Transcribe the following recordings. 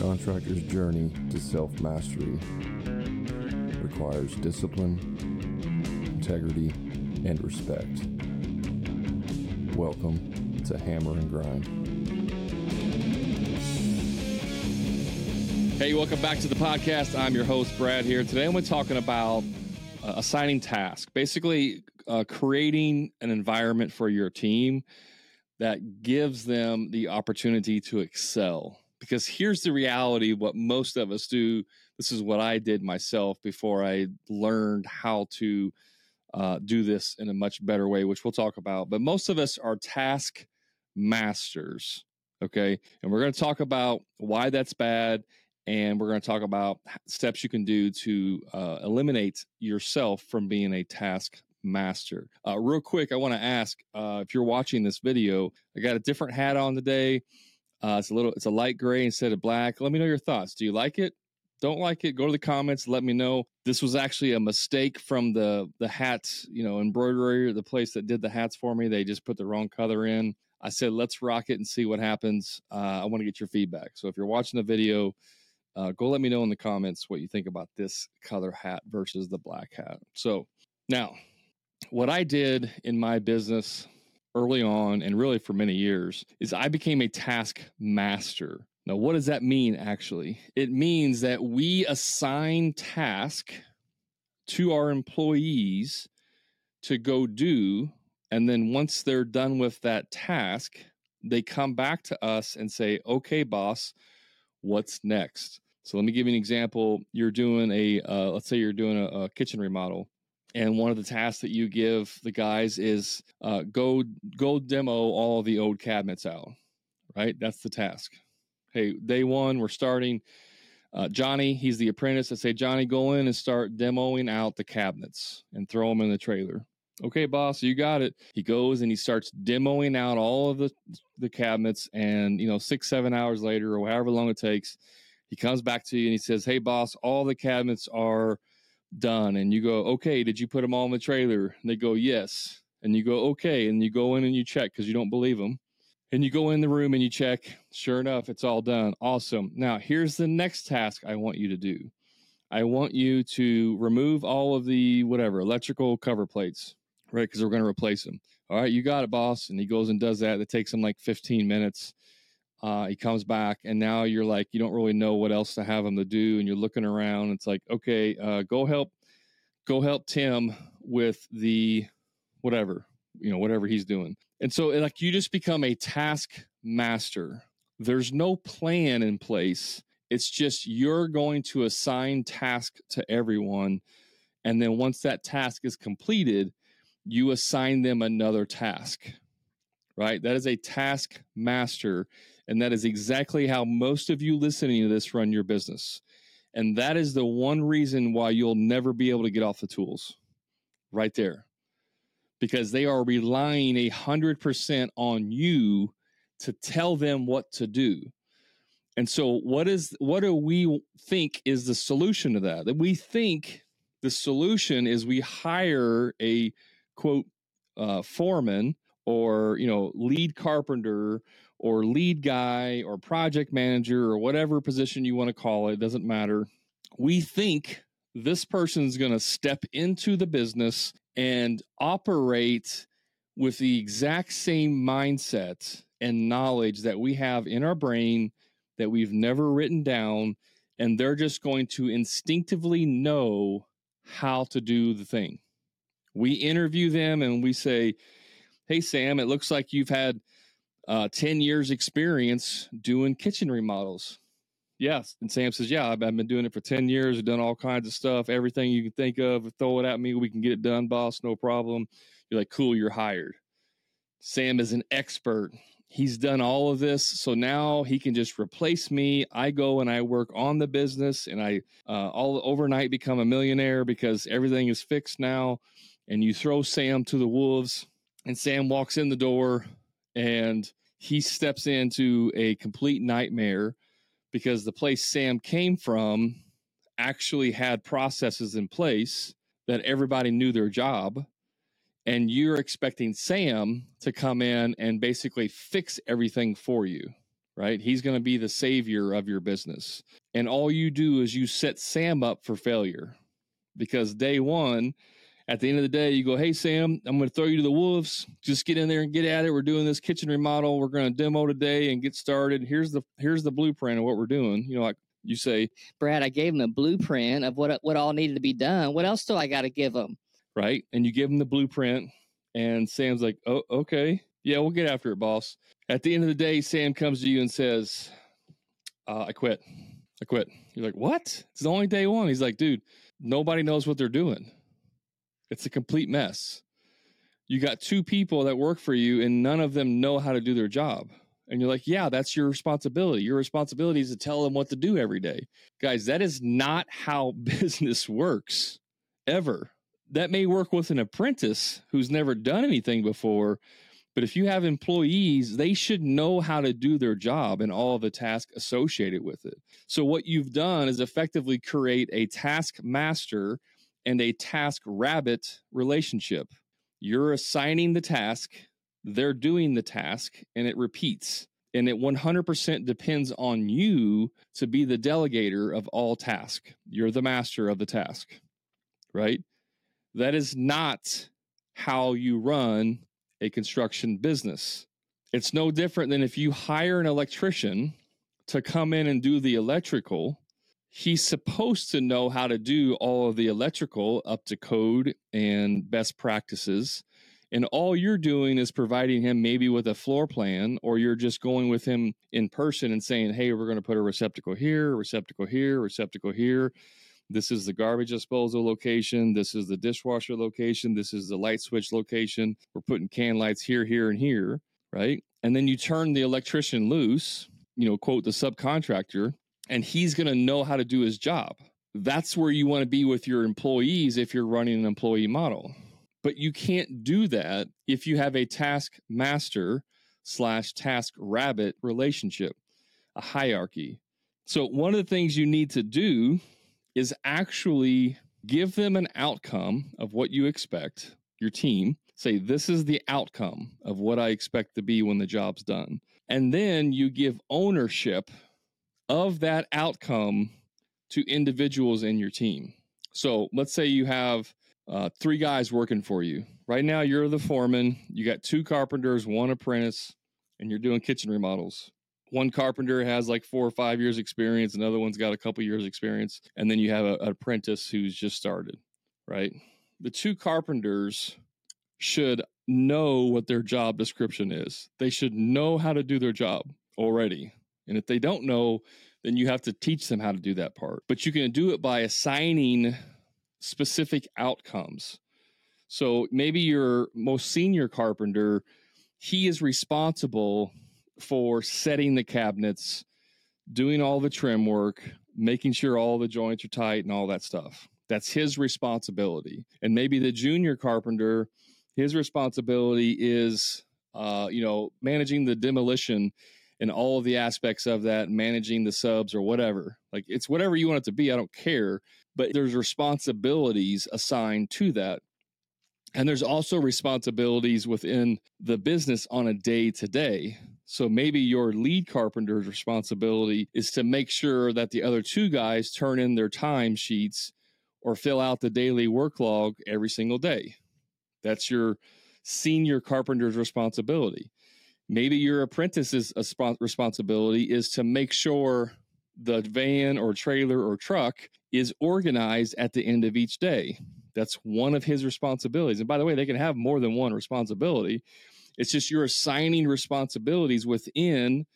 contractor's journey to self mastery requires discipline, integrity, and respect. Welcome to Hammer and Grind. Hey, welcome back to the podcast. I'm your host, Brad, here. Today I'm talking about uh, assigning tasks, basically, uh, creating an environment for your team that gives them the opportunity to excel. Because here's the reality what most of us do. This is what i did myself before i learned how to uh, do this in a much better way which we'll talk about. But most of us are task masters okay? And we're going to talk about why that's bad and we're going to talk about steps you can do to uh, eliminate yourself from being a task master uh, real quick i want to ask uh, if you're watching this video i got a different hat on today uh, it's a little, it's a light gray instead of black. Let me know your thoughts. Do you like it? Don't like it? Go to the comments. Let me know. This was actually a mistake from the the hat, you know, embroidery, the place that did the hats for me. They just put the wrong color in. I said, let's rock it and see what happens. Uh, I want to get your feedback. So if you're watching the video, uh, go let me know in the comments what you think about this color hat versus the black hat. So now, what I did in my business early on and really for many years is I became a task master. Now, what does that mean actually? It means that we assign task to our employees to go do. And then once they're done with that task, they come back to us and say, okay, boss, what's next? So let me give you an example. You're doing a, uh, let's say you're doing a, a kitchen remodel and one of the tasks that you give the guys is uh, go go demo all the old cabinets out right? That's the task. Hey day one we're starting uh, johnny he's the apprentice. I say johnny go in and start demoing out the cabinets and throw them in the trailer. Okay boss you got it. He goes and he starts demoing out all of the the cabinets and you know six seven hours later or however long it takes he comes back to you and he says hey boss all the cabinets are done. And you go okay did you put them all in the trailer? And they go yes. And you go okay. And you go in and you check because you don't believe them and you go in the room and you check. Sure enough it's all done. Awesome. Now here's the next task i want you to do. I want you to remove all of the whatever electrical cover plates right because we're going to replace them all right you got it boss. And he goes and does that. It takes him like 15 minutes uh, he comes back, and now you're like, you don't really know what else to have him to do, and you're looking around. It's like, okay, uh, go help, go help Tim with the whatever, you know, whatever he's doing. And so, like, you just become a task master. There's no plan in place. It's just you're going to assign task to everyone, and then once that task is completed, you assign them another task. Right? That is a task master and that is exactly how most of you listening to this run your business. And that is the one reason why you'll never be able to get off the tools right there. Because they are relying a hundred percent on you to tell them what to do. And so what is what do we think is the solution to that? That we think the solution is we hire a quote uh, foreman or you know lead carpenter or lead guy or project manager or whatever position you want to call it, doesn't matter. We think this person is going to step into the business and operate with the exact same mindset and knowledge that we have in our brain that we've never written down. And they're just going to instinctively know how to do the thing. We interview them and we say, Hey, Sam, it looks like you've had uh, 10 years experience doing kitchen remodels. Yes. And Sam says, Yeah, I've, I've been doing it for 10 years. I've done all kinds of stuff. Everything you can think of, throw it at me. We can get it done, boss. No problem. You're like, Cool, you're hired. Sam is an expert. He's done all of this. So now he can just replace me. I go and I work on the business and I uh, all overnight become a millionaire because everything is fixed now. And you throw Sam to the wolves, and Sam walks in the door and he steps into a complete nightmare because the place Sam came from actually had processes in place that everybody knew their job and you're expecting Sam to come in and basically fix everything for you, right? He's going to be the savior of your business. And all you do is you set Sam up for failure because day one, at the end of the day, you go, Hey, Sam, I'm going to throw you to the wolves. Just get in there and get at it. We're doing this kitchen remodel. We're going to demo today and get started. Here's the, here's the blueprint of what we're doing. You know, like you say, Brad, I gave him a blueprint of what, what all needed to be done. What else do I got to give him? right? And you give him the blueprint, and Sam's like, "Oh, okay, yeah, we'll get after it, boss." At the end of the day, Sam comes to you and says, uh, "I quit. I quit." You're like, "What? It's only day one." He's like, "Dude, nobody knows what they're doing. It's a complete mess. You got two people that work for you, and none of them know how to do their job." And you're like, yeah, that's your responsibility. Your responsibility is to tell them what to do every day. Guys, that is not how business works ever that may work with an apprentice who's never done anything before. But if you have employees, they should know how to do their job and all of the tasks associated with it. So, what you've done is effectively create a task master and a task rabbit relationship. You're assigning the task, they're doing the task, and it repeats. And it 100% depends on you to be the delegator of all tasks. You're the master of the task, right? That is not how you run a construction business. It's no different than if you hire an electrician to come in and do the electrical. He's supposed to know how to do all of the electrical up to code and best practices. And all you're doing is providing him maybe with a floor plan, or you're just going with him in person and saying, Hey, we're going to put a receptacle here, receptacle here, receptacle here this is the garbage disposal location. This is the dishwasher location. This is the light switch location. We're putting can lights here, here, and here, right? And then you turn the electrician loose, you know, quote the subcontractor, and he's going to know how to do his job. That's where you want to be with your employees if you're running an employee model. But you can't do that if you have a task master slash task rabbit relationship, a hierarchy. So, one of the things you need to do is actually give them an outcome of what you expect, your team. Say, this is the outcome of what I expect to be when the job's done. And then you give ownership of that outcome to individuals in your team. So let's say you have uh, three guys working for you. Right now, you're the foreman. You got two carpenters, one apprentice, and you're doing kitchen remodels one carpenter has like four or five years experience another one's got a couple years experience and then you have a, an apprentice who's just started right the two carpenters should know what their job description is they should know how to do their job already and if they don't know then you have to teach them how to do that part but you can do it by assigning specific outcomes so maybe your most senior carpenter he is responsible for setting the cabinets, doing all the trim work, making sure all the joints are tight and all that stuff. That's his responsibility. And maybe the junior carpenter, his responsibility is, uh, you know, managing the demolition and all of the aspects of that, managing the subs or whatever. Like it's whatever you want it to be. I don't care. But there's responsibilities assigned to that. And there's also responsibilities within the business on a day to day. So maybe your lead carpenter's responsibility is to make sure that the other two guys turn in their time sheets or fill out the daily work log every single day. That's your senior carpenter's responsibility. Maybe your apprentice's responsibility is to make sure the van or trailer or truck is organized at the end of each day. That's one of his responsibilities. And by the way, they can have more than one responsibility. It's just you're assigning responsibilities within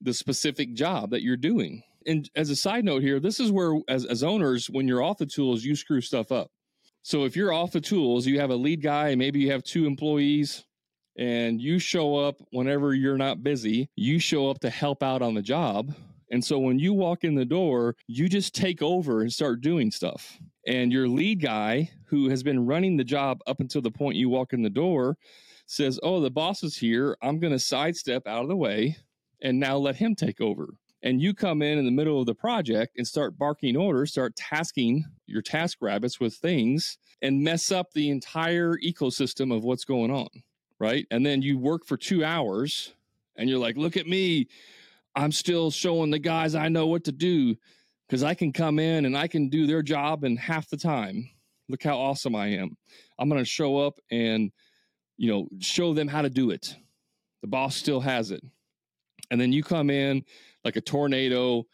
the specific job that you're doing. And as a side note here, this is where, as, as owners, when you're off the tools, you screw stuff up. So if you're off the tools, you have a lead guy, maybe you have two employees, and you show up whenever you're not busy, you show up to help out on the job. And so when you walk in the door, you just take over and start doing stuff. And your lead guy, who has been running the job up until the point you walk in the door, says, Oh, the boss is here. I'm going to sidestep out of the way and now let him take over. and you come in in the middle of the project and start barking orders, start tasking your task rabbits with things and mess up the entire ecosystem of what's going on, right? And then you work for 2 hours and you're like, "Look at me. I'm still showing the guys I know what to do cuz I can come in and I can do their job in half the time. Look how awesome I am. I'm going to show up and you know, show them how to do it. The boss still has it. And then you come in like a tornado,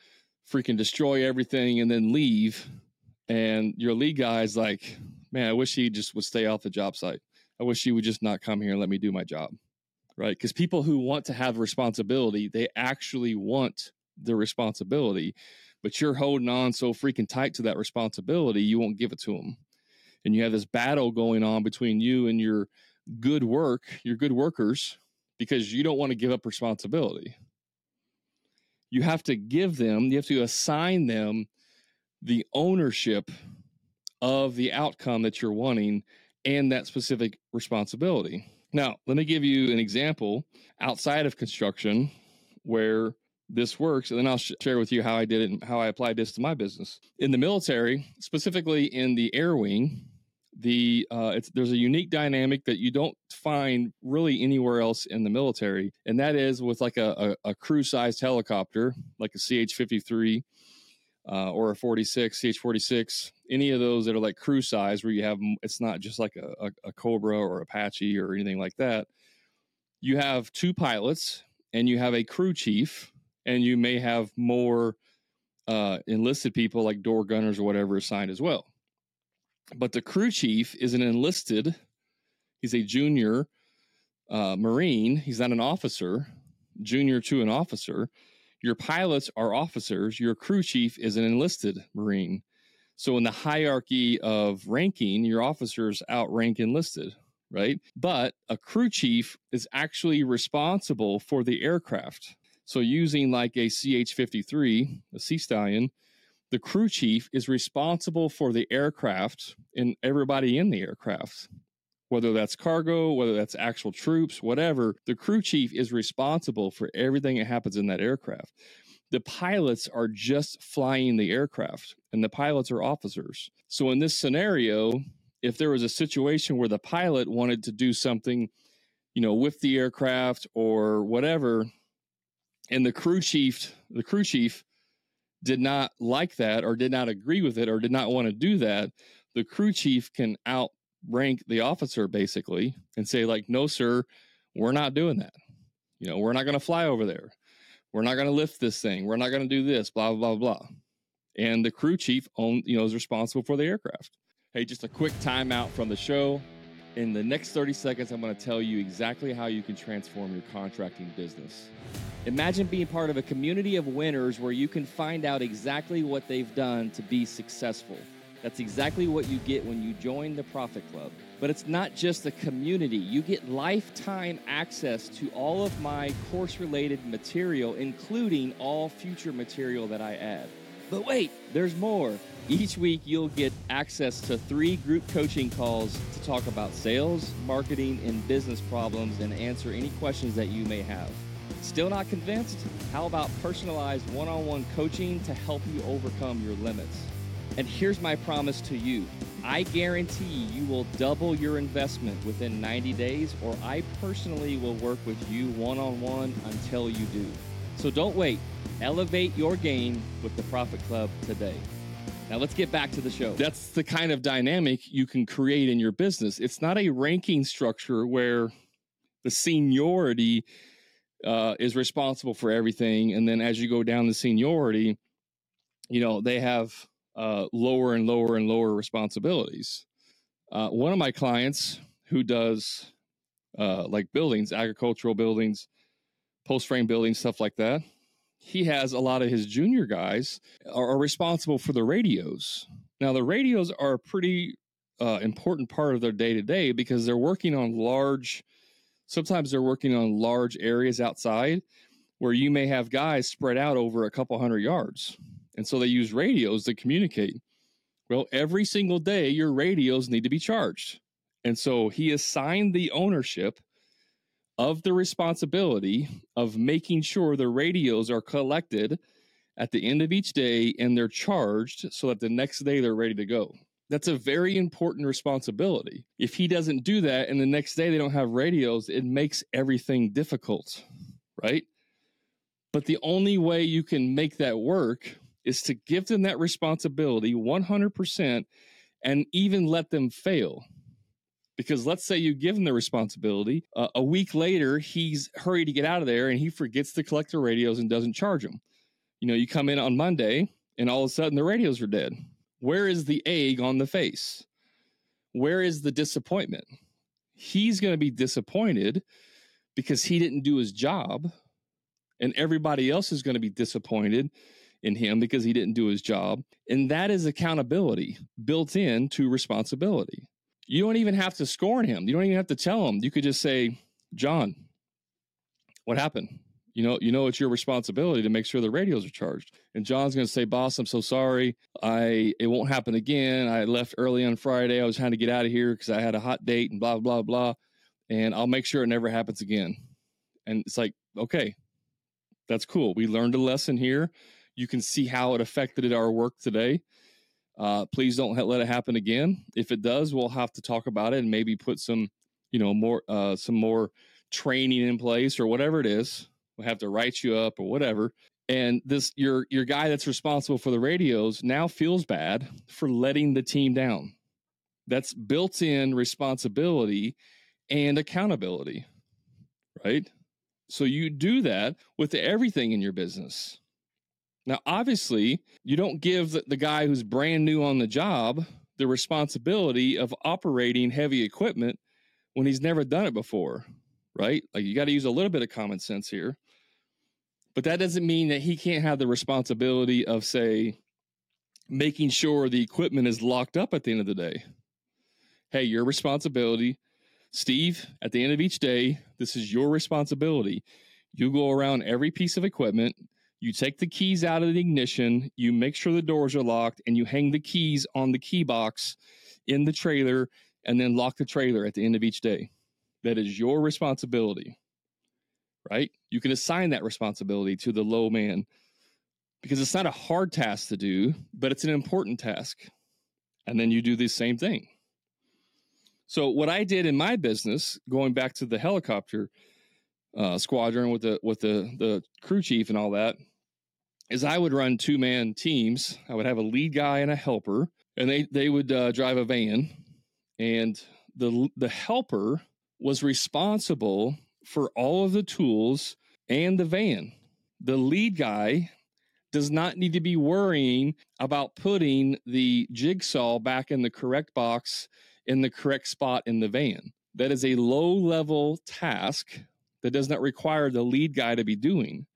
freaking destroy everything, and then leave. And your lead guy's like, man, I wish he just would stay off the job site. I wish he would just not come here and let me do my job. Right. Because people who want to have responsibility, they actually want the responsibility, but you're holding on so freaking tight to that responsibility, you won't give it to them. And you have this battle going on between you and your good work, your good workers, because you don't want to give up responsibility you have to give them, you have to assign them the ownership of the outcome that you're wanting and that specific responsibility. Now, let me give you an example outside of construction where this works, and then I'll sh- share with you how I did it and how I applied this to my business. In the military, specifically in the air wing, the uh, there's a unique dynamic that you don't find really anywhere else in the military, and that is with like a, a, a crew-sized helicopter, like a CH-53 uh, or a 46, CH-46, any of those that are like crew size, where you have it's not just like a, a, a Cobra or Apache or anything like that. You have two pilots, and you have a crew chief, and you may have more uh, enlisted people like door gunners or whatever assigned as well. But the crew chief is an enlisted, he's a junior uh, Marine. He's not an officer, junior to an officer. Your pilots are officers. Your crew chief is an enlisted Marine. So, in the hierarchy of ranking, your officers outrank enlisted, right? But a crew chief is actually responsible for the aircraft. So, using like a CH 53, a Sea Stallion, the crew chief is responsible for the aircraft and everybody in the aircraft whether that's cargo whether that's actual troops whatever the crew chief is responsible for everything that happens in that aircraft. The pilots are just flying the aircraft and the pilots are officers. So in this scenario if there was a situation where the pilot wanted to do something you know with the aircraft or whatever and the crew chief the crew chief did not like that or did not agree with it or did not want to do that, the crew chief can outrank the officer basically and say, like, no, sir, we're not doing that. You know, we're not going to fly over there. We're not going to lift this thing. We're not going to do this, blah, blah, blah. And the crew chief own, you know, is responsible for the aircraft. Hey, just a quick timeout from the show. In the next 30 seconds, I'm going to tell you exactly how you can transform your contracting business. Imagine being part of a community of winners where you can find out exactly what they've done to be successful. That's exactly what you get when you join the Profit Club. But it's not just a community, you get lifetime access to all of my course related material, including all future material that I add. But wait, there's more. Each week, you'll get access to three group coaching calls to talk about sales, marketing, and business problems and answer any questions that you may have. Still not convinced? How about personalized one on one coaching to help you overcome your limits? And here's my promise to you I guarantee you will double your investment within 90 days, or I personally will work with you one on one until you do. So don't wait. Elevate your game with the Profit Club today. Now let's get back to the show. That's the kind of dynamic you can create in your business. It's not a ranking structure where the seniority uh, is responsible for everything, and then as you go down the seniority, you know they have uh, lower and lower and lower responsibilities. Uh, one of my clients who does uh, like buildings, agricultural buildings, post frame buildings, stuff like that he has a lot of his junior guys are, are responsible for the radios. Now, the radios are a pretty uh, important part of their day to day because they're working on large, sometimes they're working on large areas outside where you may have guys spread out over a couple hundred yards. And so they use radios to communicate. Well, every single day, your radios need to be charged. And so he assigned the ownership of the responsibility of making sure the radios are collected at the end of each day and they're charged so that the next day they're ready to go. That's a very important responsibility. If he doesn't do that and the next day they don't have radios, it makes everything difficult, right? But the only way you can make that work is to give them that responsibility 100% and even let them fail. Because let's say you give him the responsibility, uh, a week later, he's hurried to get out of there and he forgets to collect the radios and doesn't charge them. You know, you come in on Monday and all of a sudden the radios are dead. Where is the egg on the face? Where is the disappointment? He's going to be disappointed because he didn't do his job, and everybody else is going to be disappointed in him because he didn't do his job. And that is accountability built into responsibility. You don't even have to scorn him. You don't even have to tell him. You could just say, John, what happened? You know, you know it's your responsibility to make sure the radios are charged. And John's going to say, "Boss, I'm so sorry. I it won't happen again. I left early on Friday. I was trying to get out of here because I had a hot date and blah blah blah. And I'll make sure it never happens again." And it's like, okay, that's cool. We learned a lesson here. You can see how it affected our work today. Uh, please don't let it happen again. If it does, we'll have to talk about it and maybe put some, you know, more uh, some more training in place or whatever it is. We'll have to write you up or whatever. And this your your guy that's responsible for the radios now feels bad for letting the team down. That's built-in responsibility and accountability, right? So you do that with everything in your business. Now, obviously, you don't give the, guy who's brand new on the job the responsibility of operating heavy equipment when he's never done it before, right? Like you got to use a little bit of common sense here. But that doesn't mean that he can't have the responsibility of, say, making sure the equipment is locked up at the end of the day. Hey, your responsibility. Steve, at the end of each day, this is your responsibility. You go around every piece of equipment you take the keys out of the ignition, you make sure the doors are locked, and you hang the keys on the key box in the trailer and then lock the trailer at the end of each day. That is your responsibility, right? You can assign that responsibility to the low man because it's not a hard task to do, but it's an important task. And then you do the same thing. So, what I did in my business, going back to the helicopter uh, squadron with the with the the crew chief and all that, is I would run two man teams. I would have a lead guy and a helper, and they they would uh, drive a van, and the the helper was responsible for all of the tools and the van. The lead guy does not need to be worrying about putting the jigsaw back in the correct box in the correct spot in the van. That is a low level task that does not require the lead guy to be doing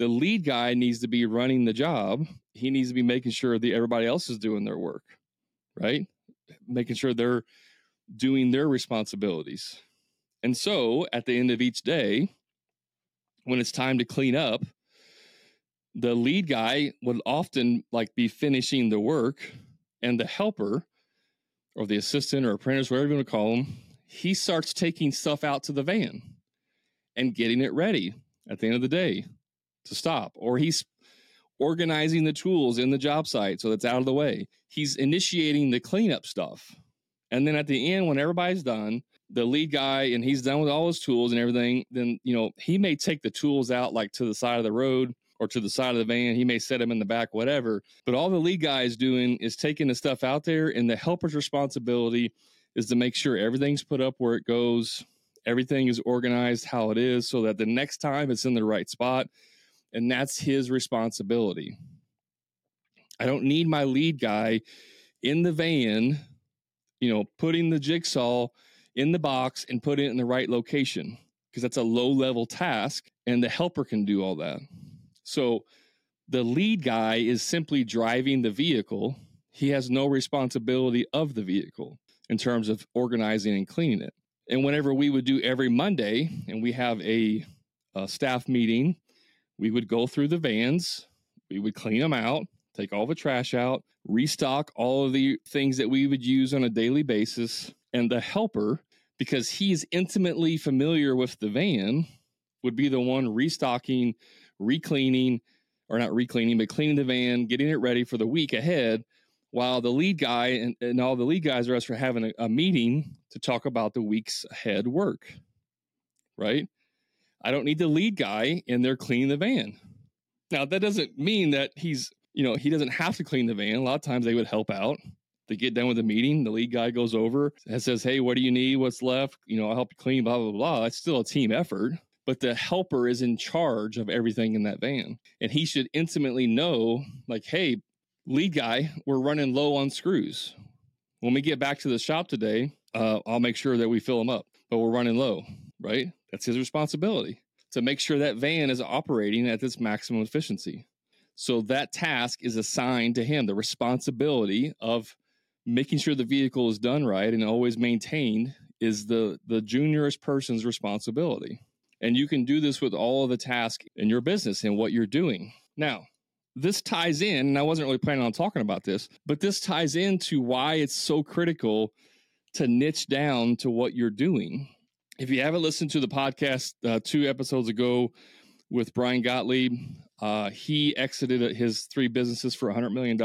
the lead guy needs to be running the job. He needs to be making sure that everybody else is doing their work, right? Making sure they're doing their responsibilities. And so at the end of each day, when it's time to clean up, the lead guy would often like be finishing the work and the helper or the assistant or apprentice, whatever you want to call him, he starts taking stuff out to the van and getting it ready at the end of the day to stop, or he's organizing the tools in the job site so that's out of the way. He's initiating the cleanup stuff. And then at the end, when everybody's done, the lead guy and he's done with all his tools and everything, then you know, he may take the tools out like to the side of the road or to the side of the van. He may set them in the back, whatever. But all the lead guy is doing is taking the stuff out there, and the helper's responsibility is to make sure everything's put up where it goes, everything is organized how it is, so that the next time it's in the right spot and that's his responsibility. I don't need my lead guy in the van, you know, putting the jigsaw in the box and put it in the right location because that's a low level task and the helper can do all that. So the lead guy is simply driving the vehicle. He has no responsibility of the vehicle in terms of organizing and cleaning it. And whenever we would do every Monday and we have a, a staff meeting we would go through the vans, we would clean them out, take all the trash out, restock all of the things that we would use on a daily basis. And the helper, because he's intimately familiar with the van, would be the one restocking, recleaning, or not recleaning, but cleaning the van, getting it ready for the week ahead, while the lead guy and, and all the lead guys are us for having a, a meeting to talk about the week's ahead work. Right? I don't need the lead guy in there cleaning the van. Now that doesn't mean that he's you know he doesn't have to clean the van. A lot of times they would help out. They get done with the meeting, the lead guy goes over and says, "Hey, what do you need? What's left? You know, I'll help you clean." Blah blah blah. It's still a team effort but the helper is in charge of everything in that van. And he should intimately know, like, hey, lead guy, we're running low on screws. When we get back to the shop today, uh, I'll make sure that we fill them up, but we're running low, right? That's his responsibility to make sure that van is operating at its maximum efficiency. So that task is assigned to him, the responsibility of making sure the vehicle is done right and always maintained is the the juniorest person's responsibility. And you can do this with all of the tasks in your business and what you're doing. Now, this ties in, and I wasn't really planning on talking about this, but this ties into why it's so critical to niche down to what you're doing. If you haven't listened to the podcast uh, two episodes ago with Brian Gottlieb, uh, he exited his three businesses for $100 million.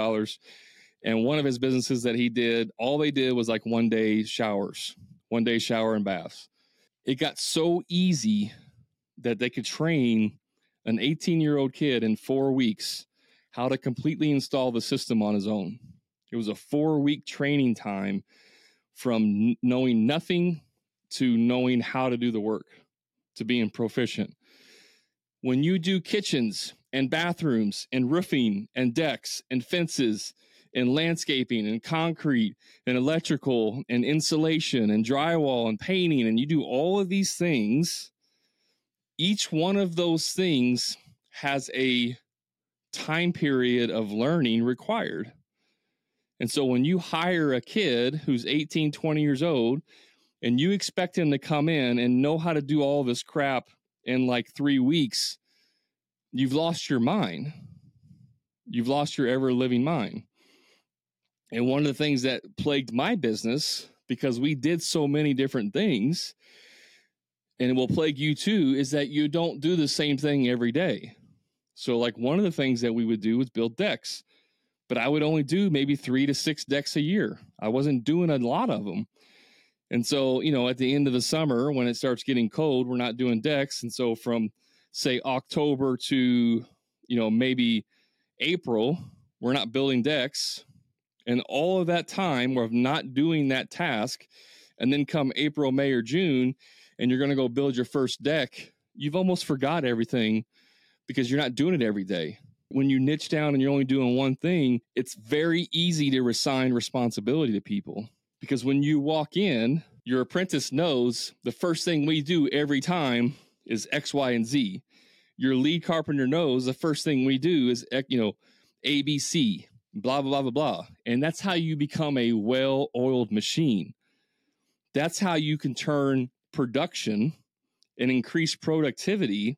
And one of his businesses that he did, all they did was like one day showers, one day shower and baths. It got so easy that they could train an 18 year old kid in four weeks how to completely install the system on his own. It was a four week training time from knowing nothing to knowing how to do the work, to being proficient. When you do kitchens and bathrooms and roofing and decks and fences and landscaping and concrete and electrical and insulation and drywall and painting, and you do all of these things each one of those things has a time period of learning required. And so when you hire a kid who's 18, 20 years old, and you expect him to come in and know how to do all this crap in like three weeks, you've lost your mind. You've lost your ever living mind. And one of the things that plagued my business, because we did so many different things, and it will plague you too is that you don't do the same thing every day. So, like one of the things that we would do was build decks, but I would only do maybe three to six decks a year. I wasn't doing a lot of them. And so, you know, at the end of the summer, when it starts getting cold, we're not doing decks. And so, from say October to, you know, maybe April, we're not building decks. And all of that time, we're not doing that task. And then come April, May, or June, and you're going to go build your first deck, you've almost forgot everything because you're not doing it every day. When you niche down and you're only doing one thing, it's very easy to assign responsibility to people because when you walk in, your apprentice knows the first thing we do every time is X, Y, and Z. Your lead carpenter knows the first thing we do is, you know, ABC, blah, blah, blah, blah, blah. And that's how you become a well oiled machine. That's how you can turn production and increase productivity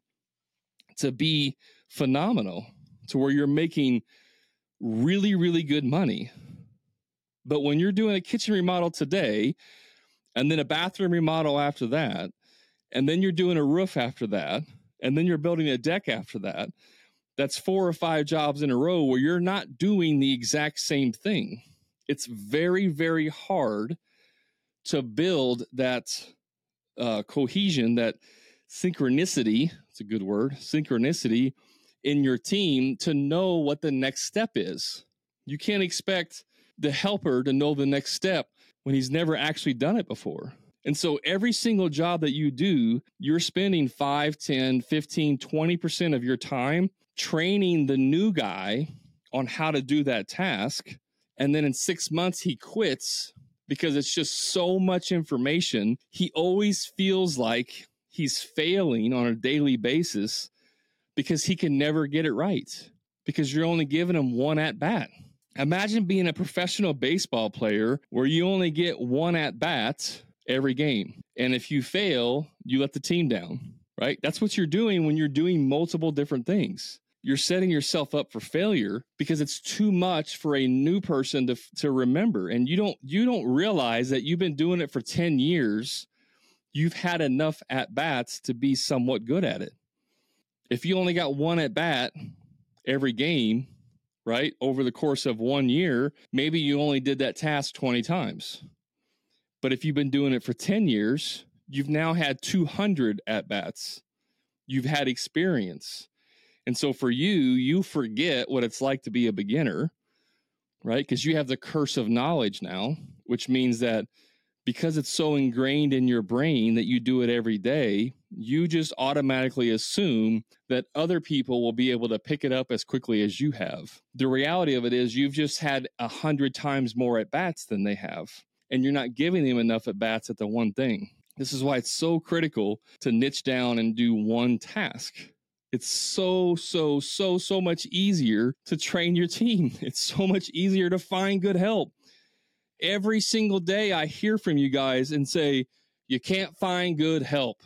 to be phenomenal to where you're making really, really good money. But when you're doing a kitchen remodel today, and then a bathroom remodel after that, and then you're doing a roof after that, and then you're building a deck after that, that's four or five jobs in a row where you're not doing the exact same thing. It's very, very hard to build that uh, cohesion, that synchronicity, it's a good word, synchronicity in your team to know what the next step is. You can't expect the helper to know the next step when he's never actually done it before. And so every single job that you do, you're spending 5, 10, 15, 20% of your time training the new guy on how to do that task. And then in six months, he quits because it's just so much information. He always feels like he's failing on a daily basis because he can never get it right because you're only giving him one at bat. Imagine being a professional baseball player where you only get one at bat every game. And if you fail, you let the team down, right? That's what you're doing when you're doing multiple different things you're setting yourself up for failure because it's too much for a new person to to remember and you don't you don't realize that you've been doing it for 10 years you've had enough at bats to be somewhat good at it if you only got one at bat every game, right? Over the course of one year, maybe you only did that task 20 times. But if you've been doing it for 10 years, you've now had 200 at bats. You've had experience. And so for you, you forget what it's like to be a beginner, right? Because you have the curse of knowledge now, which means that because it's so ingrained in your brain that you do it every day, you just automatically assume that other people will be able to pick it up as quickly as you have. The reality of it is, you've just had a hundred times more at bats than they have, and you're not giving them enough at bats at the one thing. This is why it's so critical to niche down and do one task. It's so, so, so, so much easier to train your team. It's so much easier to find good help every single day I hear from you guys and say, you can't find good help.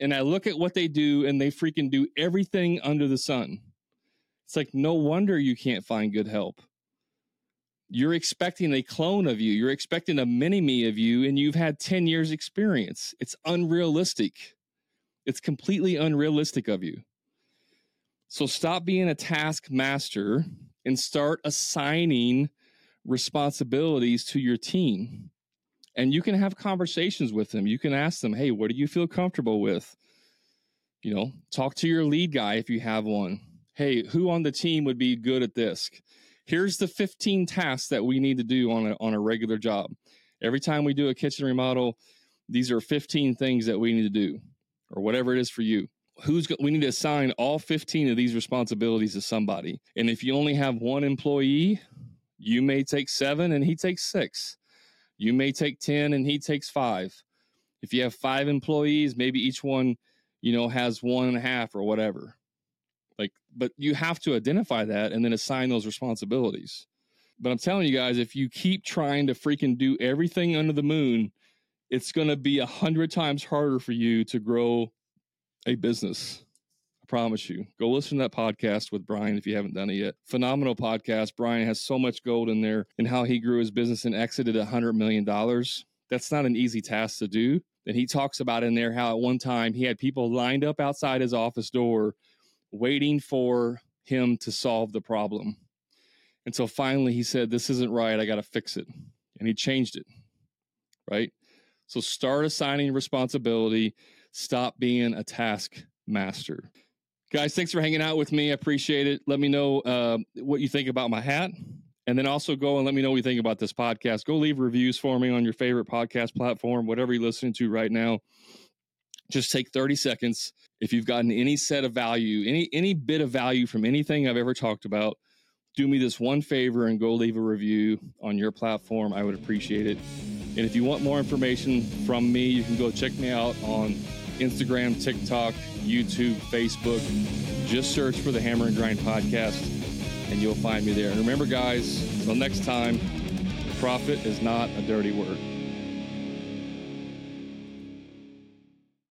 And I look at what they do and they freaking do everything under the sun. It's like, no wonder you can't find good help. You're expecting a clone of you, you're expecting a mini me of you, and you've had 10 years' experience. It's unrealistic. It's completely unrealistic of you. So stop being a taskmaster and start assigning responsibilities to your team. And you can have conversations with them. You can ask them, hey, what do you feel comfortable with? You know, talk to your lead guy if you have one. Hey, who on the team would be good at this? Here's the 15 tasks that we need to do on a, on a regular job. Every time we do a kitchen remodel, these are 15 things that we need to do, or whatever it is for you who's we need to assign all 15 of these responsibilities to somebody and if you only have one employee you may take seven and he takes six. You may take 10 and he takes five. If you have five employees, maybe each one, you know, has one and a half or whatever. Like, but you have to identify that and then assign those responsibilities. But I'm telling you guys, if you keep trying to freaking do everything under the moon, it's going to be a hundred times harder for you to grow a business. I promise you. Go listen to that podcast with Brian if you haven't done it yet. Phenomenal podcast. Brian has so much gold in there and how he grew his business and exited $100 million. That's not an easy task to do. And he talks about in there how at one time he had people lined up outside his office door waiting for him to solve the problem. And so finally he said, This isn't right. I got to fix it. And he changed it. Right? So start assigning responsibility. Stop being a task master. Guys, thanks for hanging out with me. I appreciate it. Let me know uh, what you think about my hat. And then also go and let me know what you think about this podcast. Go leave reviews for me on your favorite podcast platform, whatever you're listening to right now. Just take 30 seconds. If you've gotten any set of value, any any bit of value from anything I've ever talked about, do me this one favor and go leave a review on your platform. I would appreciate it. And if you want more information from me, you can go check me out on Instagram, TikTok, YouTube, Facebook. Just search for the Hammer and Grind podcast and you'll find me there. And remember, guys, until next time, profit is not a dirty word.